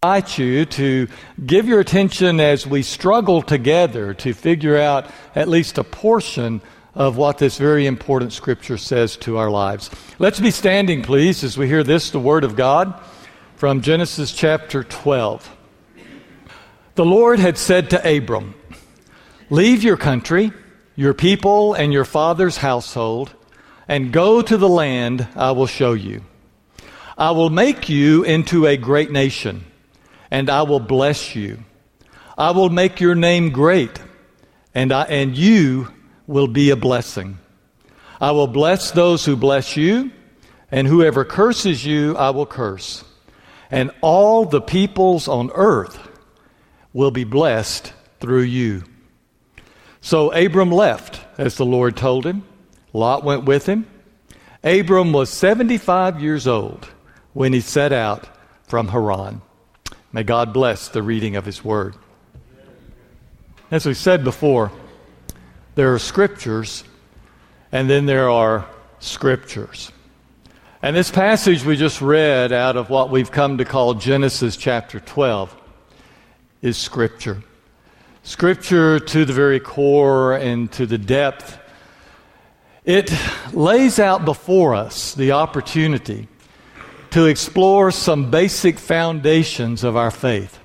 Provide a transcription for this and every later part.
invite you to give your attention as we struggle together to figure out at least a portion of what this very important scripture says to our lives. Let's be standing, please, as we hear this, the Word of God from Genesis chapter 12. The Lord had said to Abram, Leave your country, your people, and your father's household, and go to the land I will show you. I will make you into a great nation and I will bless you. I will make your name great, and, I, and you will be a blessing. I will bless those who bless you, and whoever curses you, I will curse. And all the peoples on earth will be blessed through you. So Abram left, as the Lord told him. Lot went with him. Abram was 75 years old when he set out from Haran. May God bless the reading of His Word. As we said before, there are scriptures and then there are scriptures. And this passage we just read out of what we've come to call Genesis chapter 12 is scripture. Scripture to the very core and to the depth. It lays out before us the opportunity to explore some basic foundations of our faith.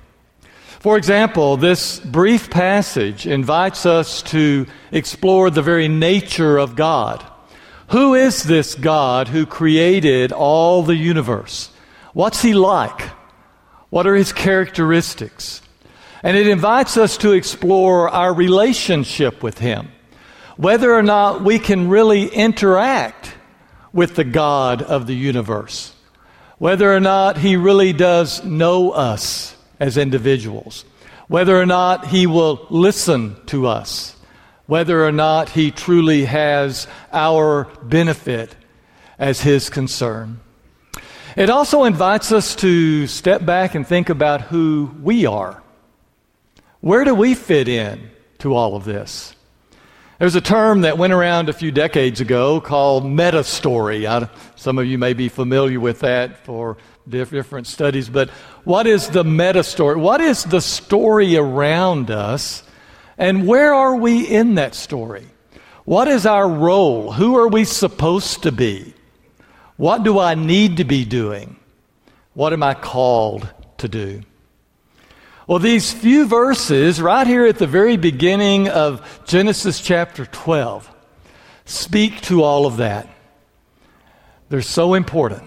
For example, this brief passage invites us to explore the very nature of God. Who is this God who created all the universe? What's he like? What are his characteristics? And it invites us to explore our relationship with him, whether or not we can really interact with the God of the universe whether or not He really does know us as individuals, whether or not He will listen to us, whether or not He truly has our benefit as His concern. It also invites us to step back and think about who we are. Where do we fit in to all of this? There's a term that went around a few decades ago called meta story. Some of you may be familiar with that for different studies, but what is the meta story? What is the story around us, and where are we in that story? What is our role? Who are we supposed to be? What do I need to be doing? What am I called to do? Well, these few verses right here at the very beginning of Genesis chapter 12 speak to all of that. They're so important.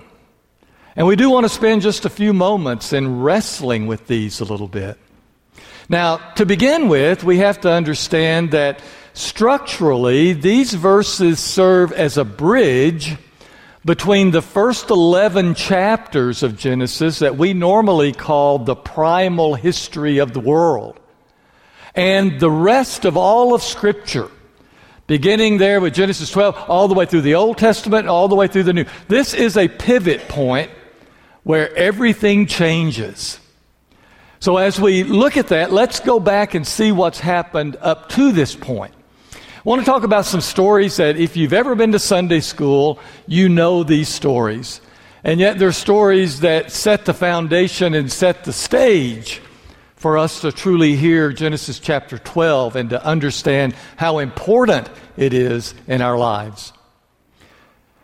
And we do want to spend just a few moments in wrestling with these a little bit. Now, to begin with, we have to understand that structurally, these verses serve as a bridge between the first 11 chapters of Genesis that we normally call the primal history of the world and the rest of all of Scripture, beginning there with Genesis 12, all the way through the Old Testament, all the way through the New. This is a pivot point where everything changes. So, as we look at that, let's go back and see what's happened up to this point. I want to talk about some stories that, if you've ever been to Sunday school, you know these stories. And yet, they're stories that set the foundation and set the stage for us to truly hear Genesis chapter 12 and to understand how important it is in our lives.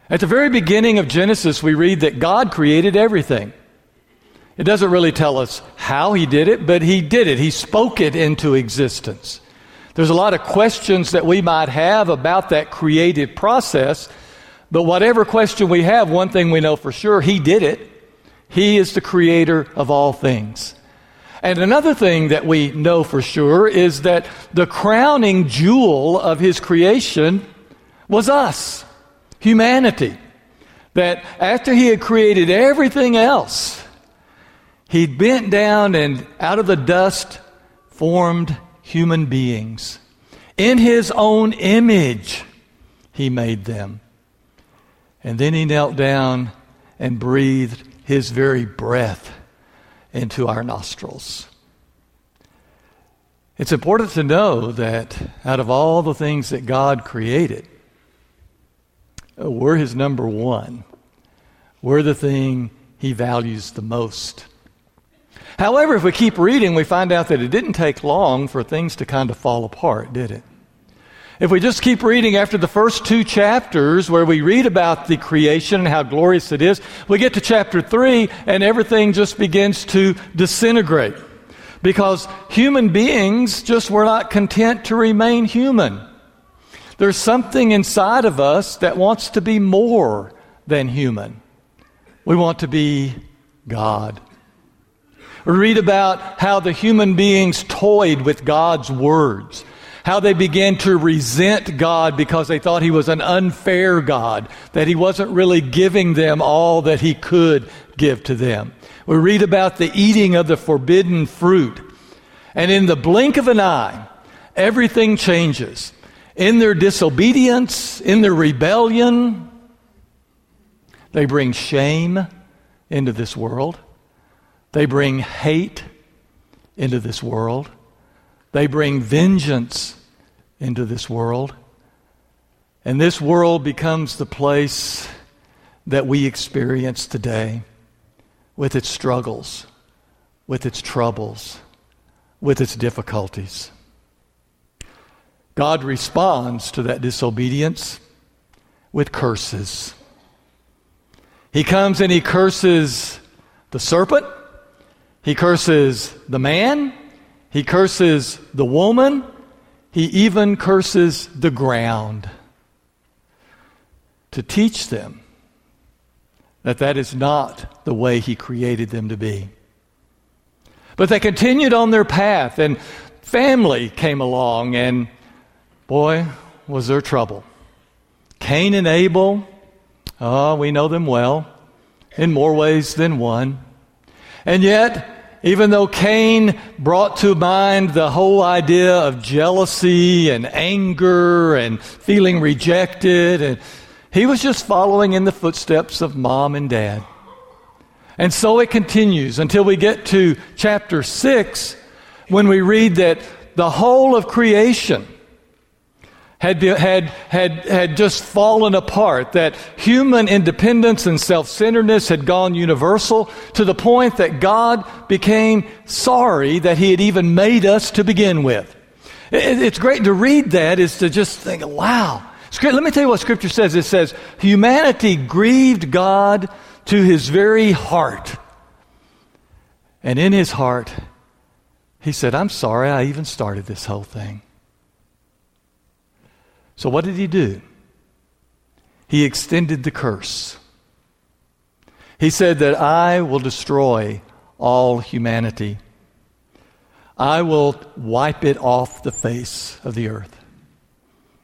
At the very beginning of Genesis, we read that God created everything. It doesn't really tell us how He did it, but He did it. He spoke it into existence. There's a lot of questions that we might have about that creative process, but whatever question we have, one thing we know for sure He did it. He is the creator of all things. And another thing that we know for sure is that the crowning jewel of His creation was us, humanity. That after He had created everything else, He bent down and out of the dust formed human beings. In his own image, he made them. And then he knelt down and breathed his very breath into our nostrils. It's important to know that out of all the things that God created, uh, we're his number one. We're the thing he values the most. However, if we keep reading, we find out that it didn't take long for things to kind of fall apart, did it? If we just keep reading after the first two chapters where we read about the creation and how glorious it is, we get to chapter three and everything just begins to disintegrate. Because human beings just were not content to remain human. There's something inside of us that wants to be more than human. We want to be God. We read about how the human beings toyed with God's words, how they began to resent God because they thought he was an unfair God, that he wasn't really giving them all that he could give to them. We read about the eating of the forbidden fruit, and in the blink of an eye, everything changes. In their disobedience, in their rebellion, they bring shame into this world. They bring hate into this world. They bring vengeance into this world. And this world becomes the place that we experience today with its struggles, with its troubles, with its difficulties. God responds to that disobedience with curses. He comes and he curses the serpent he curses the man, he curses the woman, he even curses the ground to teach them that that is not the way he created them to be. But they continued on their path, and family came along, and boy, was there trouble. Cain and Abel, oh, we know them well, in more ways than one. And yet, even though Cain brought to mind the whole idea of jealousy and anger and feeling rejected, and he was just following in the footsteps of mom and dad. And so it continues until we get to chapter 6 when we read that the whole of creation had, had, had, had just fallen apart, that human independence and self centeredness had gone universal to the point that God became sorry that He had even made us to begin with. It, it's great to read that, is to just think, wow. Let me tell you what Scripture says. It says, humanity grieved God to His very heart. And in His heart, He said, I'm sorry I even started this whole thing. So, what did he do? He extended the curse. He said that I will destroy all humanity. I will wipe it off the face of the earth.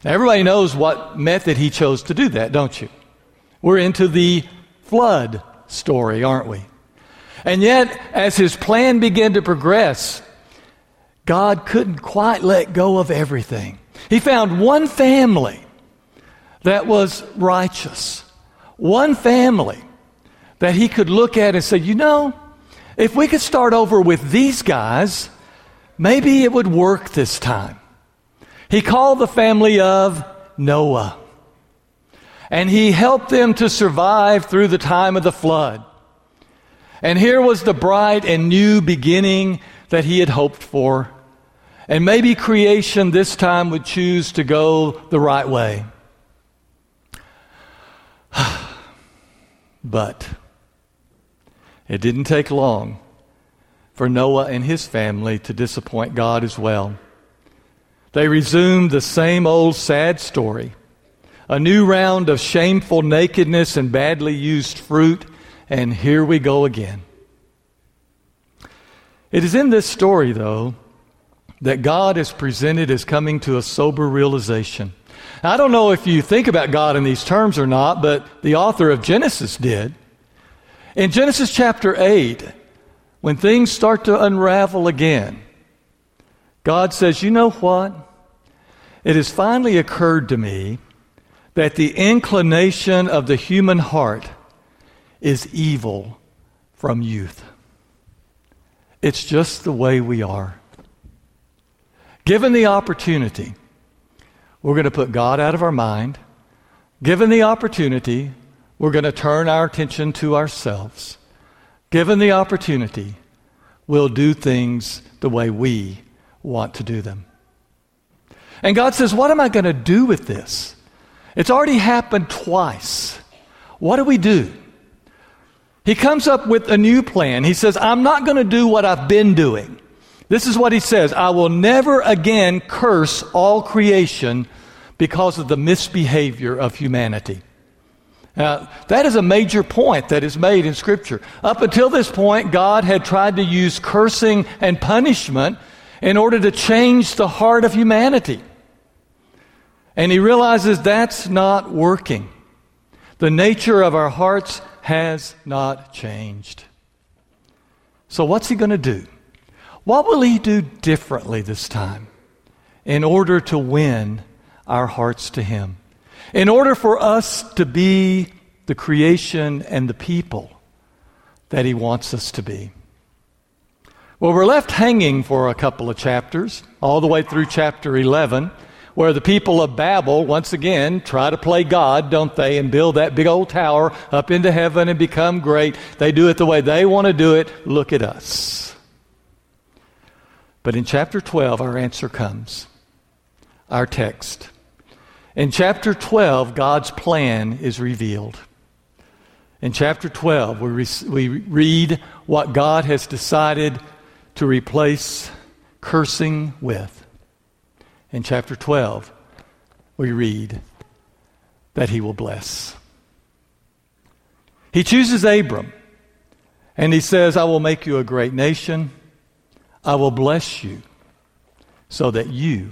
Now, everybody knows what method he chose to do that, don't you? We're into the flood story, aren't we? And yet, as his plan began to progress, God couldn't quite let go of everything. He found one family that was righteous, one family that he could look at and say, you know, if we could start over with these guys, maybe it would work this time. He called the family of Noah. And he helped them to survive through the time of the flood. And here was the bright and new beginning that he had hoped for. And maybe creation this time would choose to go the right way. but it didn't take long for Noah and his family to disappoint God as well. They resumed the same old sad story a new round of shameful nakedness and badly used fruit, and here we go again. It is in this story, though, that God is presented as coming to a sober realization. I don't know if you think about God in these terms or not, but the author of Genesis did. In Genesis chapter 8, when things start to unravel again, God says, You know what? It has finally occurred to me that the inclination of the human heart is evil from youth. It's just the way we are. Given the opportunity, we're going to put God out of our mind. Given the opportunity, we're going to turn our attention to ourselves. Given the opportunity, we'll do things the way we want to do them. And God says, What am I going to do with this? It's already happened twice. What do we do? He comes up with a new plan. He says, I'm not going to do what I've been doing. This is what he says I will never again curse all creation because of the misbehavior of humanity. Now, that is a major point that is made in Scripture. Up until this point, God had tried to use cursing and punishment in order to change the heart of humanity. And he realizes that's not working. The nature of our hearts has not changed. So, what's he going to do? What will he do differently this time in order to win our hearts to him? In order for us to be the creation and the people that he wants us to be. Well, we're left hanging for a couple of chapters, all the way through chapter 11 where the people of Babel, once again, try to play God, don't they, and build that big old tower up into heaven and become great. They do it the way they want to do it. Look at us. But in chapter 12, our answer comes. Our text. In chapter 12, God's plan is revealed. In chapter 12, we, re- we read what God has decided to replace cursing with in chapter 12, we read that he will bless. He chooses Abram and he says, I will make you a great nation. I will bless you so that you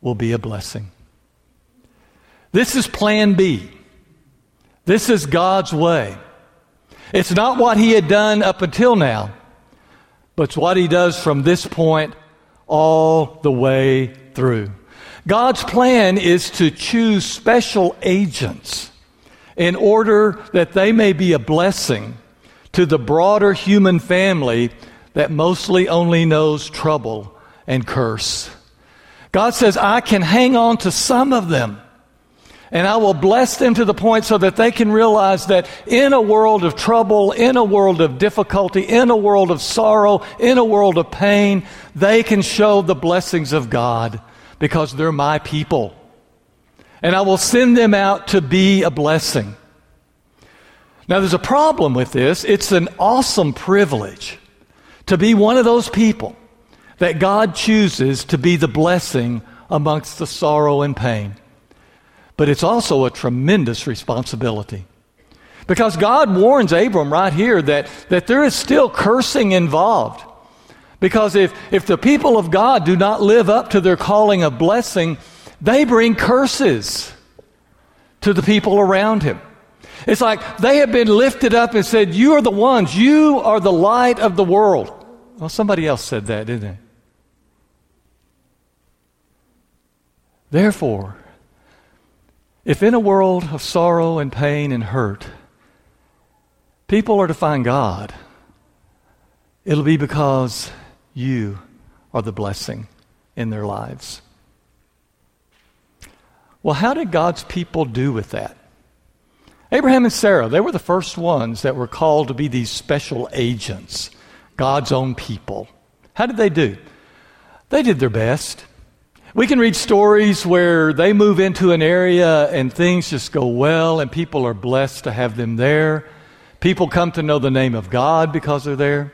will be a blessing. This is plan B. This is God's way. It's not what he had done up until now, but it's what he does from this point all the way through. God's plan is to choose special agents in order that they may be a blessing to the broader human family that mostly only knows trouble and curse. God says, I can hang on to some of them and I will bless them to the point so that they can realize that in a world of trouble, in a world of difficulty, in a world of sorrow, in a world of pain, they can show the blessings of God because they're my people. And I will send them out to be a blessing. Now, there's a problem with this. It's an awesome privilege to be one of those people that God chooses to be the blessing amongst the sorrow and pain. But it's also a tremendous responsibility. Because God warns Abram right here that, that there is still cursing involved. Because if, if the people of God do not live up to their calling of blessing, they bring curses to the people around him. It's like they have been lifted up and said, You are the ones, you are the light of the world. Well, somebody else said that, didn't they? Therefore, if in a world of sorrow and pain and hurt, people are to find God, it'll be because you are the blessing in their lives. Well, how did God's people do with that? Abraham and Sarah, they were the first ones that were called to be these special agents, God's own people. How did they do? They did their best. We can read stories where they move into an area and things just go well and people are blessed to have them there. People come to know the name of God because they're there.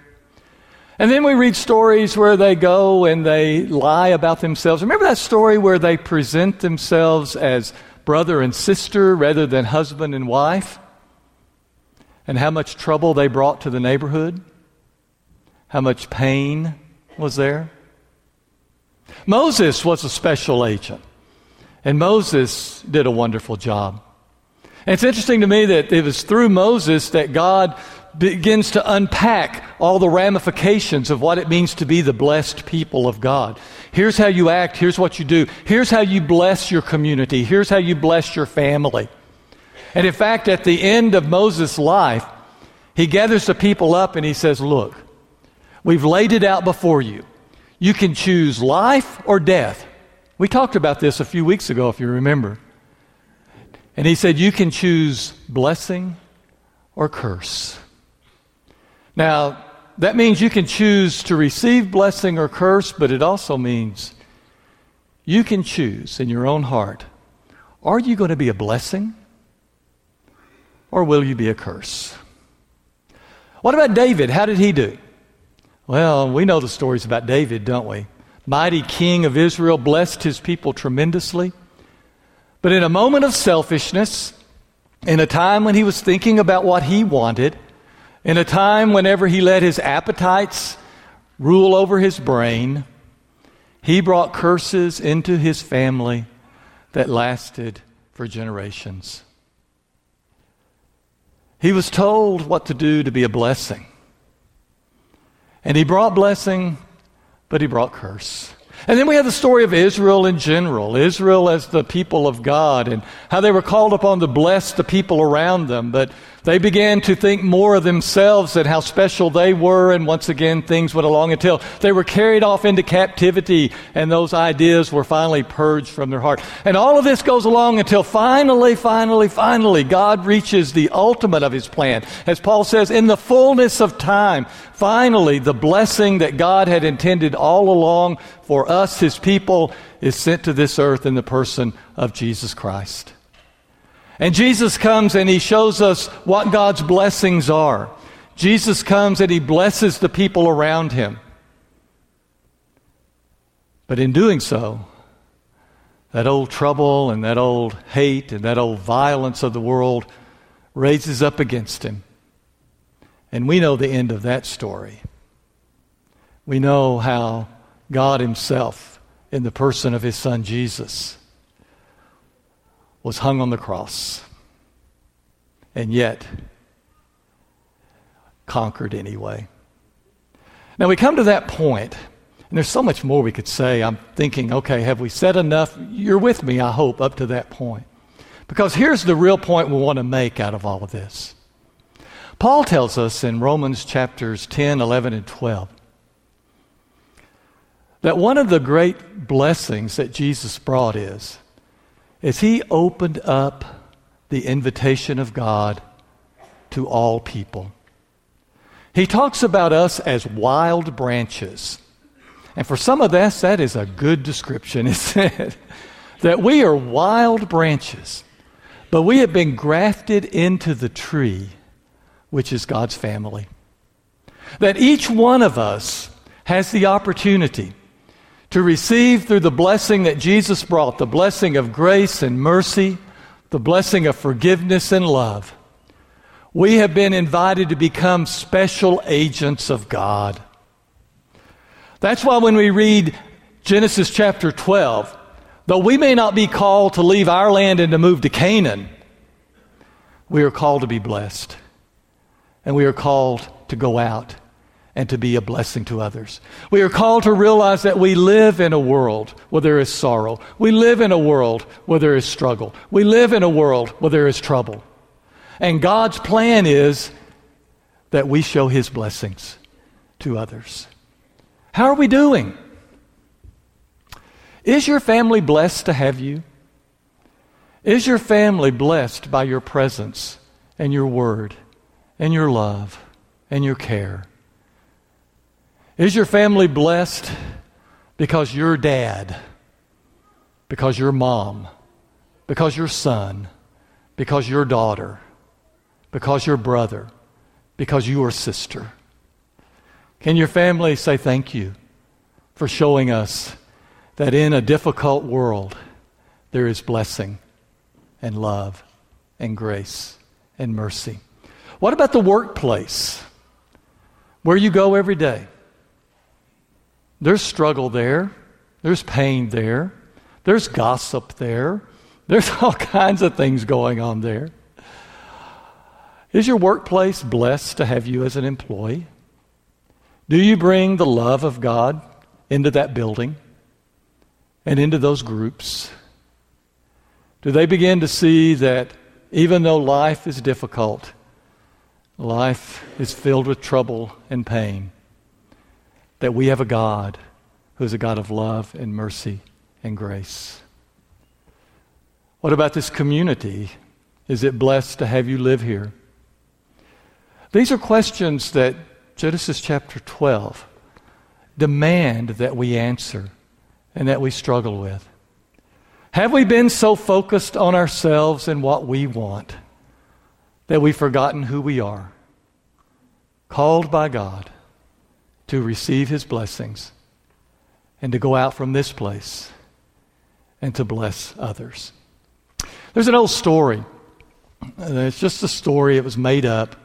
And then we read stories where they go and they lie about themselves. Remember that story where they present themselves as brother and sister rather than husband and wife? And how much trouble they brought to the neighborhood? How much pain was there? Moses was a special agent, and Moses did a wonderful job. And it's interesting to me that it was through Moses that God begins to unpack all the ramifications of what it means to be the blessed people of God. Here's how you act, here's what you do, here's how you bless your community, here's how you bless your family. And in fact, at the end of Moses' life, he gathers the people up and he says, Look, we've laid it out before you. You can choose life or death. We talked about this a few weeks ago, if you remember. And he said, You can choose blessing or curse. Now, that means you can choose to receive blessing or curse, but it also means you can choose in your own heart are you going to be a blessing or will you be a curse? What about David? How did he do? Well, we know the stories about David, don't we? Mighty king of Israel blessed his people tremendously. But in a moment of selfishness, in a time when he was thinking about what he wanted, in a time whenever he let his appetites rule over his brain, he brought curses into his family that lasted for generations. He was told what to do to be a blessing. And he brought blessing, but he brought curse. And then we have the story of Israel in general, Israel as the people of God, and how they were called upon to bless the people around them. But they began to think more of themselves and how special they were, and once again things went along until they were carried off into captivity, and those ideas were finally purged from their heart. And all of this goes along until finally, finally, finally, God reaches the ultimate of his plan. As Paul says, in the fullness of time, finally, the blessing that God had intended all along for us, his people, is sent to this earth in the person of Jesus Christ. And Jesus comes and he shows us what God's blessings are. Jesus comes and he blesses the people around him. But in doing so, that old trouble and that old hate and that old violence of the world raises up against him. And we know the end of that story. We know how God Himself, in the person of His Son Jesus, was hung on the cross and yet conquered anyway. Now we come to that point, and there's so much more we could say. I'm thinking, okay, have we said enough? You're with me, I hope, up to that point. Because here's the real point we want to make out of all of this. Paul tells us in Romans chapters 10, 11, and 12 that one of the great blessings that Jesus brought is as he opened up the invitation of God to all people. He talks about us as wild branches. And for some of us, that is a good description, isn't it? that we are wild branches, but we have been grafted into the tree, which is God's family. That each one of us has the opportunity to receive through the blessing that Jesus brought the blessing of grace and mercy, the blessing of forgiveness and love. We have been invited to become special agents of God. That's why when we read Genesis chapter 12, though we may not be called to leave our land and to move to Canaan, we are called to be blessed. And we are called to go out and to be a blessing to others. We are called to realize that we live in a world where there is sorrow. We live in a world where there is struggle. We live in a world where there is trouble. And God's plan is that we show His blessings to others. How are we doing? Is your family blessed to have you? Is your family blessed by your presence and your word and your love and your care? Is your family blessed because your dad, because your mom, because your son, because your daughter, because your brother, because your sister? Can your family say thank you for showing us that in a difficult world there is blessing and love and grace and mercy? What about the workplace where you go every day? There's struggle there. There's pain there. There's gossip there. There's all kinds of things going on there. Is your workplace blessed to have you as an employee? Do you bring the love of God into that building and into those groups? Do they begin to see that even though life is difficult, life is filled with trouble and pain, that we have a God who is a God of love and mercy and grace. What about this community? Is it blessed to have you live here? These are questions that Genesis chapter 12 demand that we answer and that we struggle with. Have we been so focused on ourselves and what we want that we've forgotten who we are? Called by God to receive His blessings and to go out from this place and to bless others. There's an old story. It's just a story, it was made up.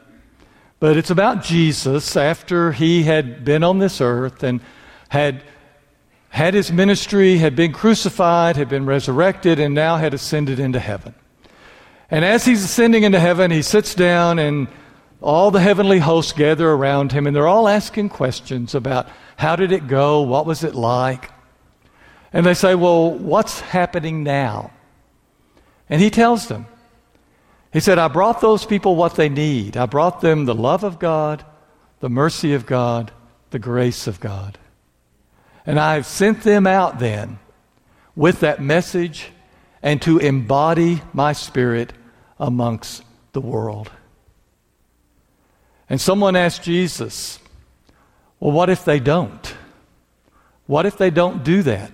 But it's about Jesus after he had been on this earth and had had his ministry, had been crucified, had been resurrected, and now had ascended into heaven. And as he's ascending into heaven, he sits down and all the heavenly hosts gather around him and they're all asking questions about how did it go? What was it like? And they say, Well, what's happening now? And he tells them, He said, I brought those people what they need. I brought them the love of God, the mercy of God, the grace of God. And I've sent them out then with that message and to embody my spirit amongst the world. And someone asked Jesus, Well, what if they don't? What if they don't do that?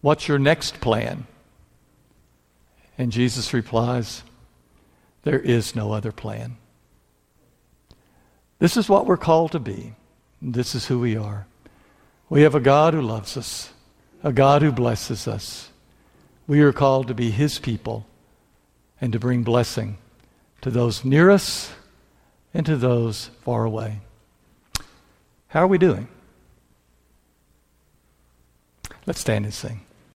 What's your next plan? And Jesus replies, There is no other plan. This is what we're called to be. This is who we are. We have a God who loves us, a God who blesses us. We are called to be His people and to bring blessing to those near us and to those far away. How are we doing? Let's stand and sing.